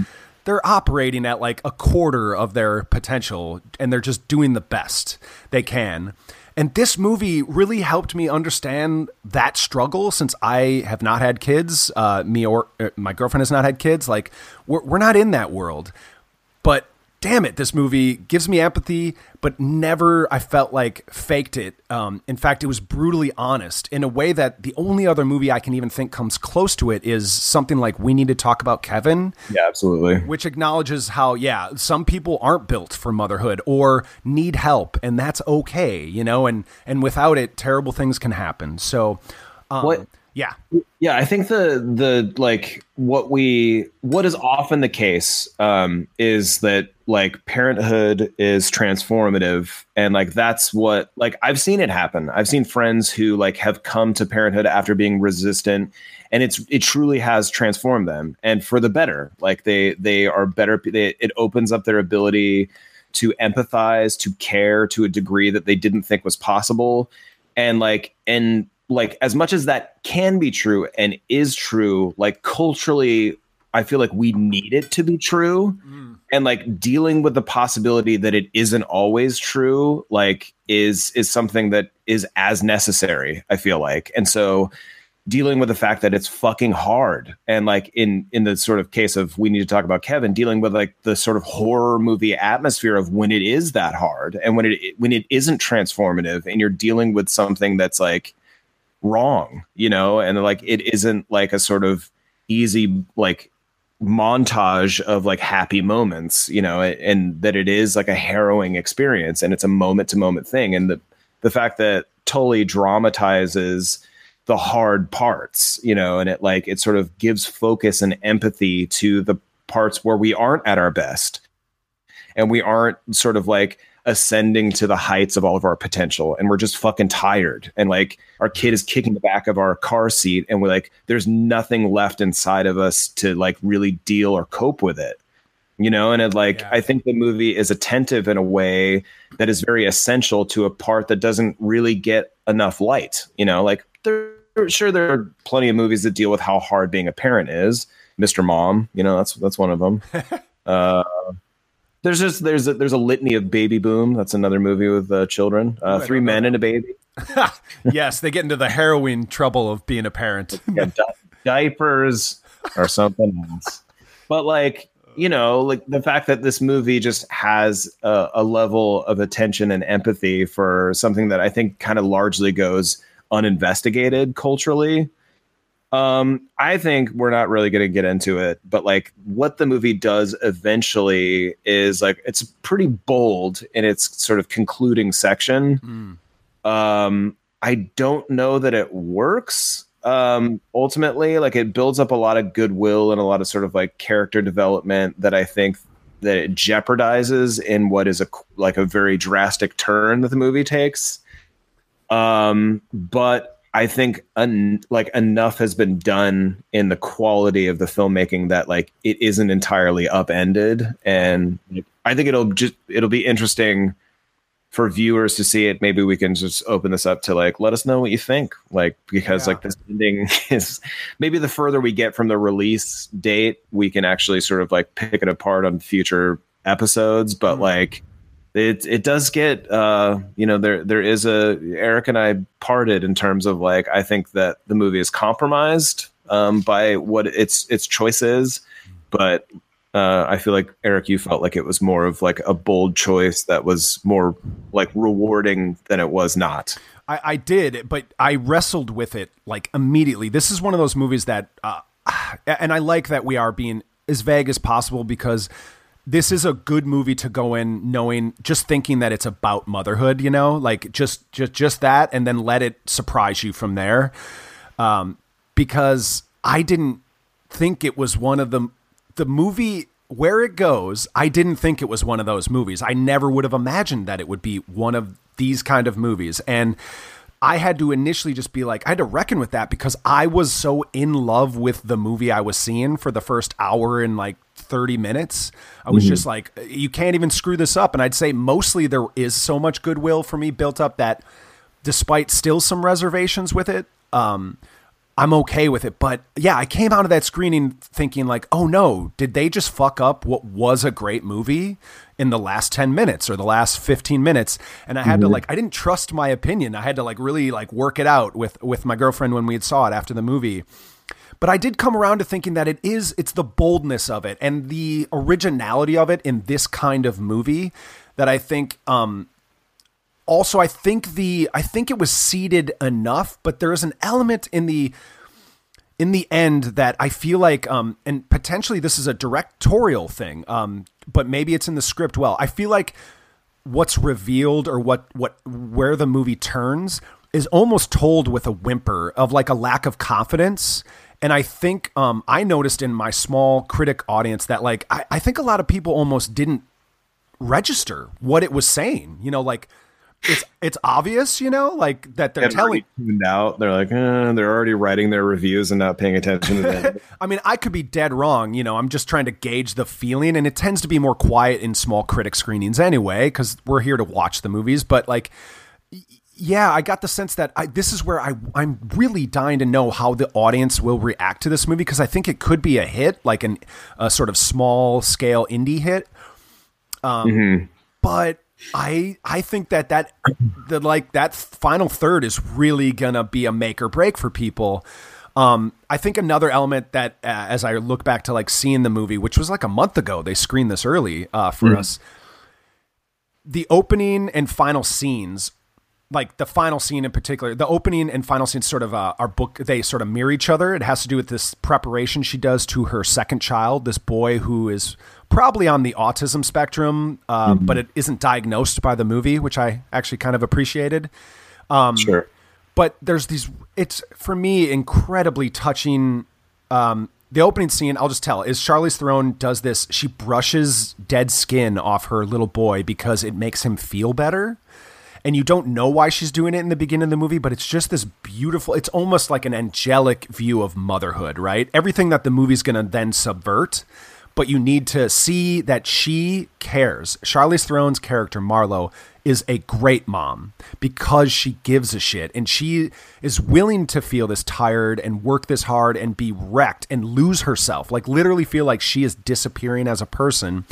they're operating at like a quarter of their potential and they're just doing the best they can. And this movie really helped me understand that struggle since I have not had kids. Uh, me or uh, my girlfriend has not had kids. Like, we're, we're not in that world. But damn it, this movie gives me empathy, but never I felt like faked it. Um, in fact, it was brutally honest in a way that the only other movie I can even think comes close to it is something like We Need to Talk About Kevin, Yeah, absolutely. which acknowledges how, yeah, some people aren't built for motherhood or need help, and that's okay, you know, and, and without it, terrible things can happen. So, um, What- yeah. Yeah, I think the the like what we what is often the case um is that like parenthood is transformative and like that's what like I've seen it happen. I've seen friends who like have come to parenthood after being resistant and it's it truly has transformed them and for the better. Like they they are better they, it opens up their ability to empathize, to care to a degree that they didn't think was possible and like and like as much as that can be true and is true like culturally i feel like we need it to be true. Mm. And like dealing with the possibility that it isn't always true like is is something that is as necessary i feel like. And so dealing with the fact that it's fucking hard and like in in the sort of case of we need to talk about kevin dealing with like the sort of horror movie atmosphere of when it is that hard and when it when it isn't transformative and you're dealing with something that's like wrong you know and like it isn't like a sort of easy like montage of like happy moments you know and that it is like a harrowing experience and it's a moment to moment thing and the the fact that Tully dramatizes the hard parts you know and it like it sort of gives focus and empathy to the parts where we aren't at our best and we aren't sort of like ascending to the heights of all of our potential and we're just fucking tired. And like our kid is kicking the back of our car seat and we're like there's nothing left inside of us to like really deal or cope with it you know? And it like Yeah. i think the movie is attentive in a way that is very essential to a part that doesn't really get enough light you know? Like there sure there are plenty of movies that deal with how hard being a parent is. Mr mom you know that's that's one of them. Uh there's just there's a, there's a litany of baby boom that's another movie with uh, children uh, three men and a baby yes, they get into the harrowing trouble of being a parent. yeah, di- diapers or something else. But like, you know, like the fact that this movie just has a, a level of attention and empathy for something that I think kind of largely goes uninvestigated culturally. Um, I think we're not really going to get into it, but like what the movie does eventually is like it's pretty bold in its sort of concluding section. Um i don't know that it works um ultimately. Like it builds up a lot of goodwill and a lot of sort of like character development that i think that it jeopardizes in what is a like a very drastic turn that the movie takes. Um but i think un, like enough has been done in the quality of the filmmaking that like it isn't entirely upended. And i think it'll just it'll be interesting for viewers to see it. Maybe we can just open this up to like let us know what you think. Like because Yeah. like this ending is maybe the further we get from the release date we can actually sort of like pick it apart on future episodes. But mm-hmm. like it it does get uh you know there there is a Erik and I parted in terms of like I think that the movie is compromised um by what its its choice is but uh, I feel like Erik, you felt like it was more of like a bold choice that was more like rewarding than it was not. I, I did, but I wrestled with it like immediately. This is one of those movies that, uh, and I like that we are being as vague as possible because this is a good movie to go in knowing, just thinking that it's about motherhood. You know, like just just just that, and then let it surprise you from there. Um, because I didn't think it was one of the the movie where it goes i didn't think it was one of those movies i never would have imagined that it would be one of these kind of movies and I had to initially just be like, I had to reckon with that because I was so in love with the movie I was seeing for the first hour and like 30 minutes. I was just like, you can't even screw this up. And I'd say mostly there is so much goodwill for me built up that despite still some reservations with it, um, I'm okay with it. But yeah, I came out of that screening thinking like, oh no, did they just fuck up what was a great movie in the last 10 minutes or the last 15 minutes? And I had to like, I didn't trust my opinion. I had to like really like work it out with, with my girlfriend when we had saw it after the movie. But I did come around to thinking that it is, it's the boldness of it and the originality of it in this kind of movie that I think, um, also I think the I think it was seeded enough, but there is an element in the in the end that I feel like um and potentially this is a directorial thing, um, but maybe it's in the script well. I feel like what's revealed or what what where the movie turns is almost told with a whimper of like a lack of confidence. And I think um, I noticed in my small critic audience that like I, I think a lot of people almost didn't register what it was saying. You know, like it's it's obvious, you know, like that they're telling. tuned out. They're like, eh, they're already writing their reviews and not paying attention to them. I mean, I could be dead wrong. You know, I'm just trying to gauge the feeling, and it tends to be more quiet in small critic screenings anyway, because we're here to watch the movies. But like, yeah, I got the sense that I, this is where I I'm really dying to know how the audience will react to this movie because I think it could be a hit, like an a sort of small scale indie hit. Um, but I I think that that the like that final third is really gonna be a make or break for people. Um, I think another element that uh, as I look back to like seeing the movie, which was like a month ago, they screened this early uh, for us. The opening and final scenes, like the final scene in particular, the opening and final scenes sort of uh, are book. They sort of mirror each other. It has to do with this preparation she does to her second child, this boy who is probably on the autism spectrum, uh, but it isn't diagnosed by the movie, which I actually kind of appreciated. sure. But there's these. It's for me incredibly touching. Um, the opening scene, I'll just tell, is Charlize Theron does this. She brushes dead skin off her little boy because it makes him feel better. And you don't know why she's doing it in the beginning of the movie, but it's just this beautiful, it's almost like an angelic view of motherhood, right? Everything that the movie's going to then subvert, but you need to see that she cares. Charlize Theron's character, Marlowe, is a great mom because she gives a shit and she is willing to feel this tired and work this hard and be wrecked and lose herself, like literally feel like she is disappearing as a person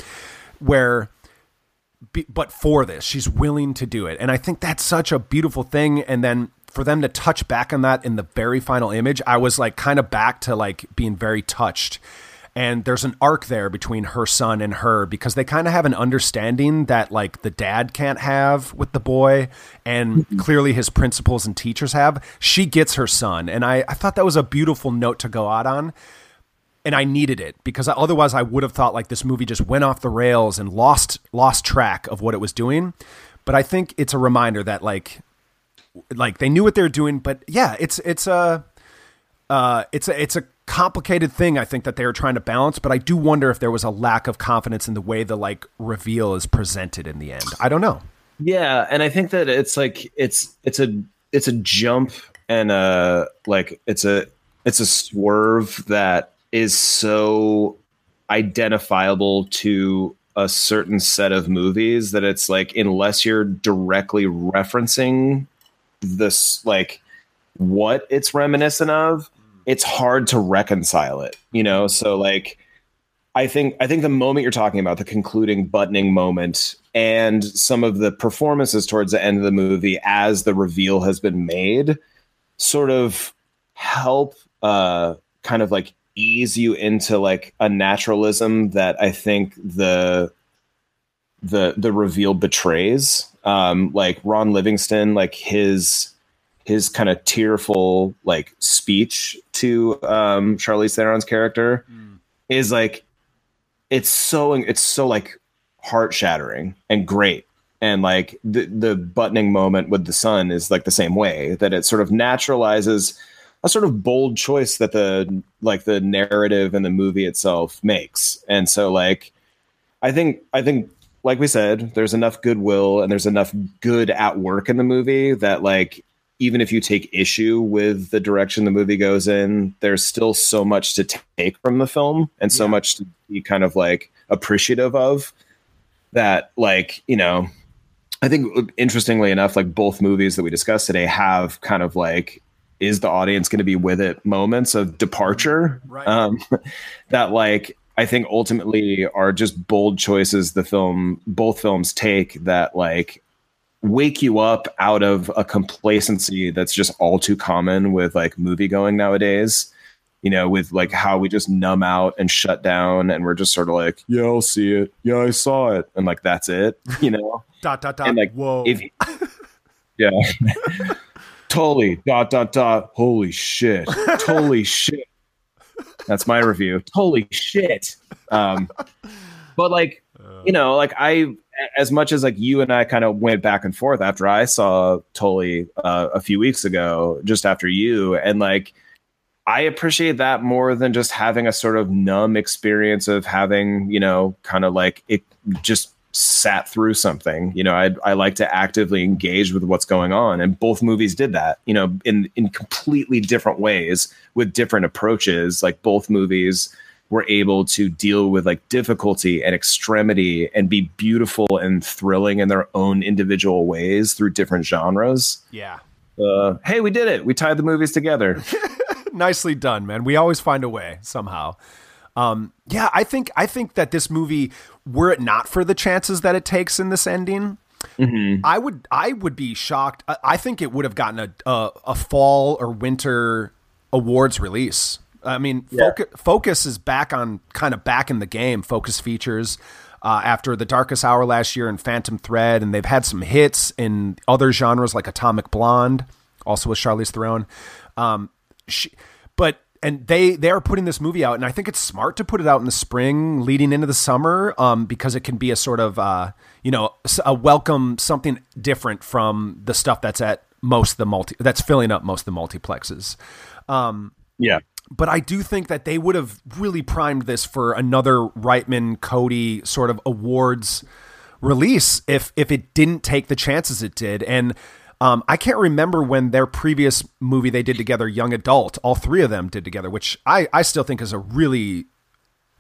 where be, but for this she's willing to do it. And i think that's such a beautiful thing. And then for them to touch back on that in the very final image i was like kind of back to like being very touched. And there's an arc there between her son and her because they kind of have an understanding that like the dad can't have with the boy and mm-hmm. clearly his principals and teachers have. She gets her son. And I, I thought that was a beautiful note to go out on and I needed it because otherwise I would have thought like this movie just went off the rails and lost lost track of what it was doing. But I think it's a reminder that like like they knew what they were doing, but yeah, it's it's a uh, it's a it's a complicated thing I think that they were trying to balance, but I do wonder if there was a lack of confidence in the way the like reveal is presented in the end. I don't know. Yeah, and I think that it's like it's it's a it's a jump and a like it's a it's a swerve that is so identifiable to a certain set of movies that it's like unless you're directly referencing this like what it's reminiscent of it's hard to reconcile it you know? So like I think I think the moment you're talking about, the concluding buttoning moment, and some of the performances towards the end of the movie as the reveal has been made, sort of help uh, kind of like ease you into like a naturalism that I think the the the reveal betrays. Um, like Ron Livingston, like his his kind of tearful like speech to um, Charlize Theron's character is like it's so it's so like heart shattering and great and like the the buttoning moment with the son is like the same way that it sort of naturalizes a sort of bold choice that the like the narrative and the movie itself makes. And so like i think i think like we said there's enough goodwill and there's enough good at work in the movie that like even if you take issue with the direction the movie goes in, there's still so much to take from the film and so much to be kind of like appreciative of that, like, you know, I think interestingly enough, like both movies that we discussed today have kind of like, is the audience going to be with it moments of departure? Right. Um, that like I think ultimately are just bold choices the film both films take that like wake you up out of a complacency that's just all too common with like movie going nowadays. You know, with like how we just numb out and shut down and we're just sort of like, yeah, I'll see it. Yeah, I saw it. And like that's it, you know? Dot dot dot. and like Whoa. if yeah totally. Dot dot dot. Holy shit. Totally shit. That's my review. Holy shit. Um but like you know like i as much as like you and i kind of went back and forth after i saw Tully uh, a few weeks ago just after you and like I appreciate that more than just having a sort of numb experience of having, you know, kind of like it just sat through something. You know, I I like to actively engage with what's going on, and both movies did that. You know, in in completely different ways with different approaches. Like both movies were able to deal with like difficulty and extremity and be beautiful and thrilling in their own individual ways through different genres. yeah. Uh, hey, we did it! We tied the movies together. nicely done, man. We always find a way somehow. Um, yeah, I think I think that this movie, were it not for the chances that it takes in this ending, I would I would be shocked. I, I think it would have gotten a, a a fall or winter awards release. I mean, Focus, Focus is back on kind of back in the game. Focus features uh, after the Darkest Hour last year and Phantom Thread, and they've had some hits in other genres like Atomic Blonde, also with Charlize Theron. Um, she, but and they they are putting this movie out, and I think it's smart to put it out in the spring, leading into the summer, um, because it can be a sort of uh, you know a welcome something different from the stuff that's at most of the multi that's filling up most of the multiplexes. yeah, But I do think that they would have really primed this for another Reitman Cody sort of awards release if if it didn't take the chances it did. And um, I can't remember when their previous movie they did together, Young Adult, all three of them did together, which I, I still think is a really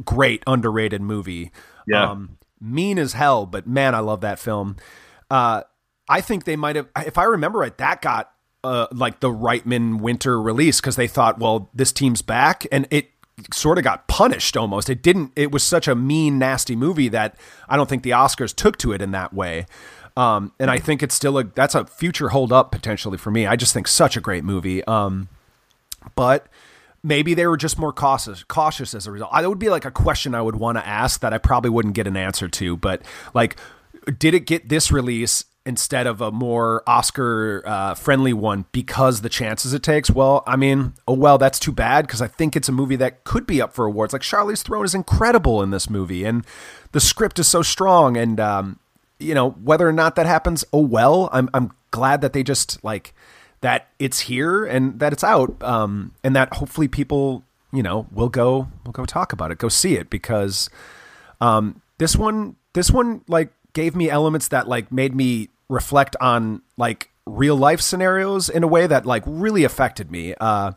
great underrated movie. Yeah. Um, mean as hell, but man, I love that film. Uh, I think they might have, if I remember right, that got uh, like the Reitman winter release because they thought, well, this team's back, and it sort of got punished almost. It didn't. It was such a mean, nasty movie that I don't think the Oscars took to it in that way. Um, and I think it's still a that's a future hold up potentially for me. I just think such a great movie. Um, but maybe they were just more cautious cautious as a result. I, that would be like a question I would want to ask that I probably wouldn't get an answer to. But like, did it get this release instead of a more Oscar uh, friendly one because the chances it takes? Well, I mean, oh well, that's too bad because I think it's a movie that could be up for awards. Like Charlize Theron is incredible in this movie, and the script is so strong, and um, you know whether or not that happens, oh well. I'm I'm glad that they just like that it's here and that it's out um, and that hopefully people you know will go will go talk about it go see it because um, this one this one like gave me elements that like made me reflect on like real life scenarios in a way that like really affected me uh,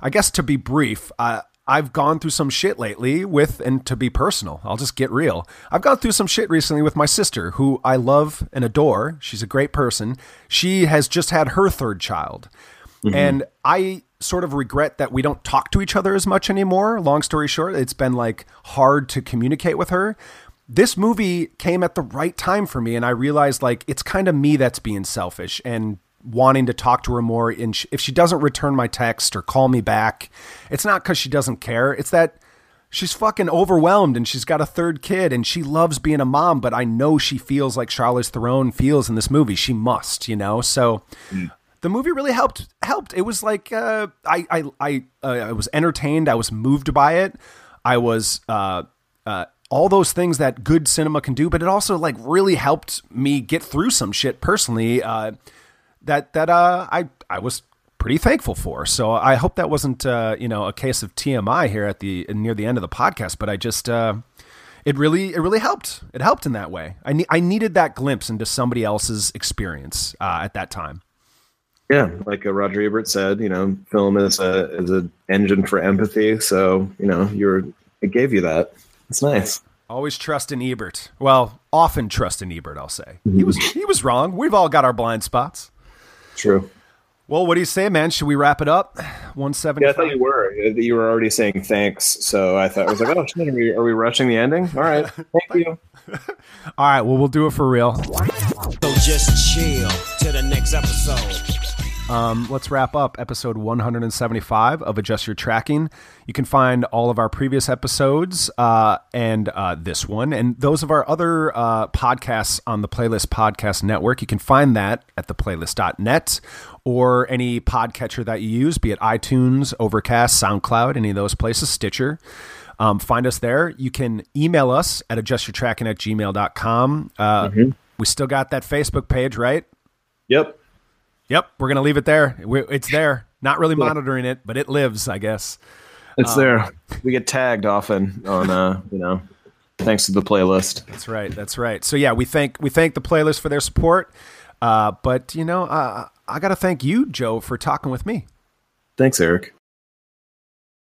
i guess to be brief uh, I've gone through some shit lately with, and to be personal, I'll just get real. I've gone through some shit recently with my sister, who I love and adore. She's a great person. She has just had her third child. Mm-hmm. And I sort of regret that we don't talk to each other as much anymore. Long story short, it's been like hard to communicate with her. This movie came at the right time for me, and I realized like it's kind of me that's being selfish and wanting to talk to her more. And sh- if she doesn't return my text or call me back, it's not because she doesn't care. It's that she's fucking overwhelmed and she's got a third kid and she loves being a mom, but I know she feels like Charlize Theron feels in this movie. She must, you know? So the movie really helped helped. It was like uh, I I I uh, I was entertained. I was moved by it. I was uh, uh, all those things that good cinema can do, but it also like really helped me get through some shit personally. Uh, that that uh, I I was pretty thankful for. So I hope that wasn't uh, you know a case of TMI here at the near the end of the podcast. But I just uh, it really it really helped. It helped in that way. I ne- I needed that glimpse into somebody else's experience uh, at that time. Yeah, like uh, Roger Ebert said, you know, film is a is an engine for empathy. So you know, you're it gave you that. It's nice. Always trust in Ebert. Well, often trust in Ebert. I'll say he was he was wrong. We've all got our blind spots. True. Well, what do you say, man? Should we wrap it up? One seventy. Yeah, I thought you were. Uh, you were already saying thanks, so I thought I was like, oh shit, are we, are we rushing the ending? All right, thank you. All right. Well, we'll do it for real. So just chill to the next episode. Um, let's wrap up episode 175 of Adjust Your Tracking. You can find all of our previous episodes uh, and uh, this one, and those of our other uh, podcasts on the Playlist Podcast Network. You can find that at theplaylist.net or any podcatcher that you use, be it iTunes, Overcast, SoundCloud, any of those places, Stitcher. Um, find us there. You can email us at adjustyourtracking at gmail.com. Uh, We still got that Facebook page, right? Yep. Yep, we're gonna leave it there. it's there. Not really monitoring it, but it lives, I guess. It's there. We get tagged often on, uh, you know, thanks to the playlist. That's right. That's right. So yeah, we thank we thank the playlist for their support. Uh, but you know, uh, I got to thank you, Joe, for talking with me. Thanks, Erik.